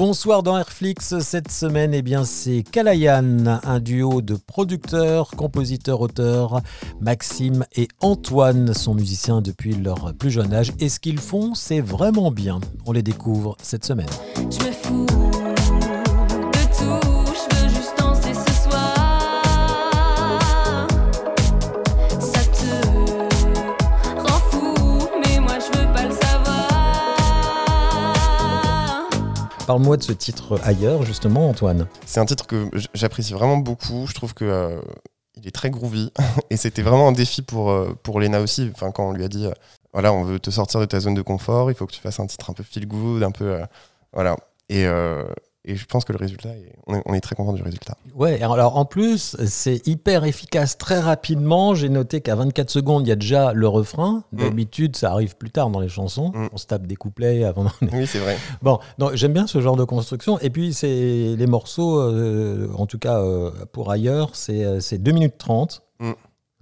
Bonsoir dans Airflix. Cette semaine, eh bien, c'est Kalayan, un duo de producteurs, compositeurs, auteurs. Maxime et Antoine sont musiciens depuis leur plus jeune âge et ce qu'ils font, c'est vraiment bien. On les découvre cette semaine. Parle-moi de ce titre ailleurs, justement, Antoine. C'est un titre que j'apprécie vraiment beaucoup. Je trouve que euh, il est très groovy et c'était vraiment un défi pour euh, pour Lena aussi. Quand on lui a dit, euh, voilà, on veut te sortir de ta zone de confort, il faut que tu fasses un titre un peu feel good, un peu, euh, voilà. Et euh, et je pense que le résultat, est- on est, on est très content du résultat. Ouais, alors en plus, c'est hyper efficace très rapidement. J'ai noté qu'à 24 secondes, il y a déjà le refrain. D'habitude, ça arrive plus tard dans les chansons. Mm. On se tape des couplets avant d'en Oui, c'est vrai. Bon, donc j'aime bien ce genre de construction. Et puis, c'est les morceaux, euh, en tout cas euh, pour ailleurs, c'est euh, c'est 2 minutes 30. Mm.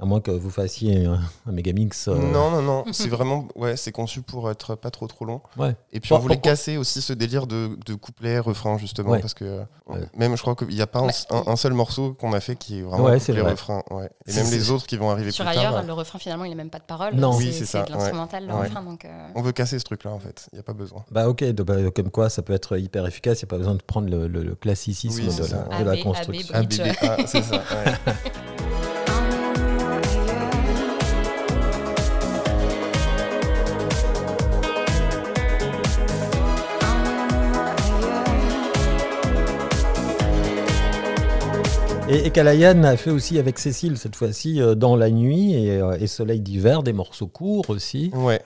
À moins que vous fassiez un, un mégamix. euh, Non, non, non. C'est vraiment, ouais, c'est conçu pour être pas trop trop long. Ouais. Et puis on voulait pourquoi- casser aussi ce délire de, de couplet, refrain justement, Ouais. parce que euh, Ouais. même je crois qu'il n'y a pas un, un- un seul morceau qu'on a fait qui est vraiment Ouais, c'est couplet, vrai. refrain. Ouais. Et même les autres qui vont arriver Sur plus ailleurs, tard. le refrain finalement, il n'a même pas de parole. Non. Oui, c'est ça, de l'instrumental, le ouais. refrain. Donc, euh, On veut casser ce truc-là en fait. Il n'y a pas besoin. Bah ok, bah, comme quoi ça peut être hyper efficace, il n'y a pas besoin de prendre le, le- le classicisme Oui, de, la, de la construction. C'est ça. Et, et Kalayan a fait aussi avec Cécile cette fois-ci euh, dans la nuit et, euh, et Soleil d'hiver, des morceaux courts aussi. Ouais.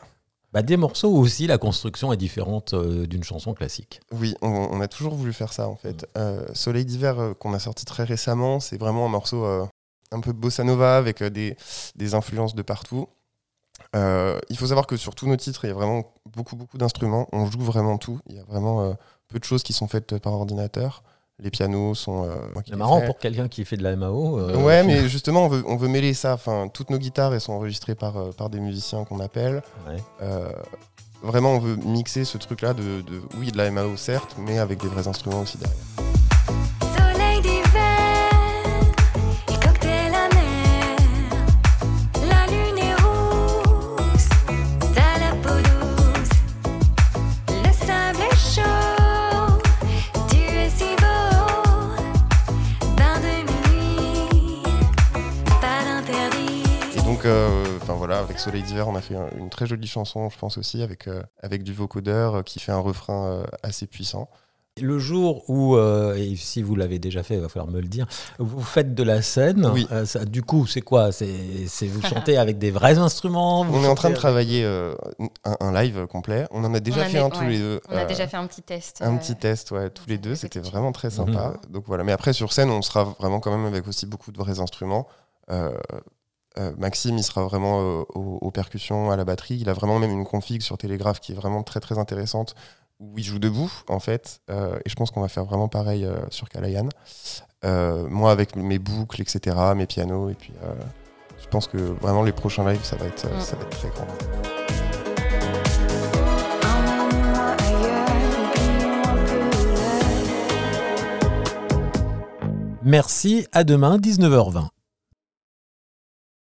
Bah, des morceaux où aussi la construction est différente euh, d'une chanson classique. Oui, on, on a toujours voulu faire ça en fait. Euh, Soleil d'hiver qu'on a sorti très récemment, c'est vraiment un morceau un peu bossa nova avec des, des influences de partout. Euh, il faut savoir que sur tous nos titres, il y a vraiment beaucoup beaucoup d'instruments. On joue vraiment tout. Il y a vraiment euh, peu de choses qui sont faites par ordinateur. Les pianos sont. euh, C'est marrant pour quelqu'un qui fait de la MAO. euh, Ouais, mais justement, on veut, on veut mêler ça. Enfin, toutes nos guitares, elles sont enregistrées par, euh, par des musiciens qu'on appelle. Ouais. Vraiment, on veut mixer ce truc-là de, de, oui, de la MAO certes, mais avec des vrais instruments aussi derrière. Avec Soleil d'hiver, on a fait un- une très jolie chanson, je pense aussi, avec, euh, avec du vocodeur euh, qui fait un refrain euh, assez puissant. Le jour où, euh, et si vous l'avez déjà fait, il va falloir me le dire, vous faites de la scène. Oui. euh, ça, du coup, c'est quoi? C'est vous chantez avec des vrais instruments? Vous On est en train de travailler euh, un, un live complet. On en a déjà a fait mis- un tous ouais, les deux. On a déjà fait un petit test. Un euh, petit test, ouais, tous les deux, c'était vraiment très sympa. Donc voilà, mais après sur scène, on sera vraiment quand même avec aussi beaucoup de vrais instruments. Euh, Maxime, il sera vraiment euh, aux, aux percussions, à la batterie. Il a vraiment même une config sur Télégraphe qui est vraiment très très intéressante où il joue debout en fait. Euh, et je pense qu'on va faire vraiment pareil euh, sur Kalayan. Euh, moi avec mes boucles, etc., mes pianos et puis. euh, je pense que vraiment les prochains lives, ça va être, Mm. ça va être très grand. Merci, à demain, 19h20.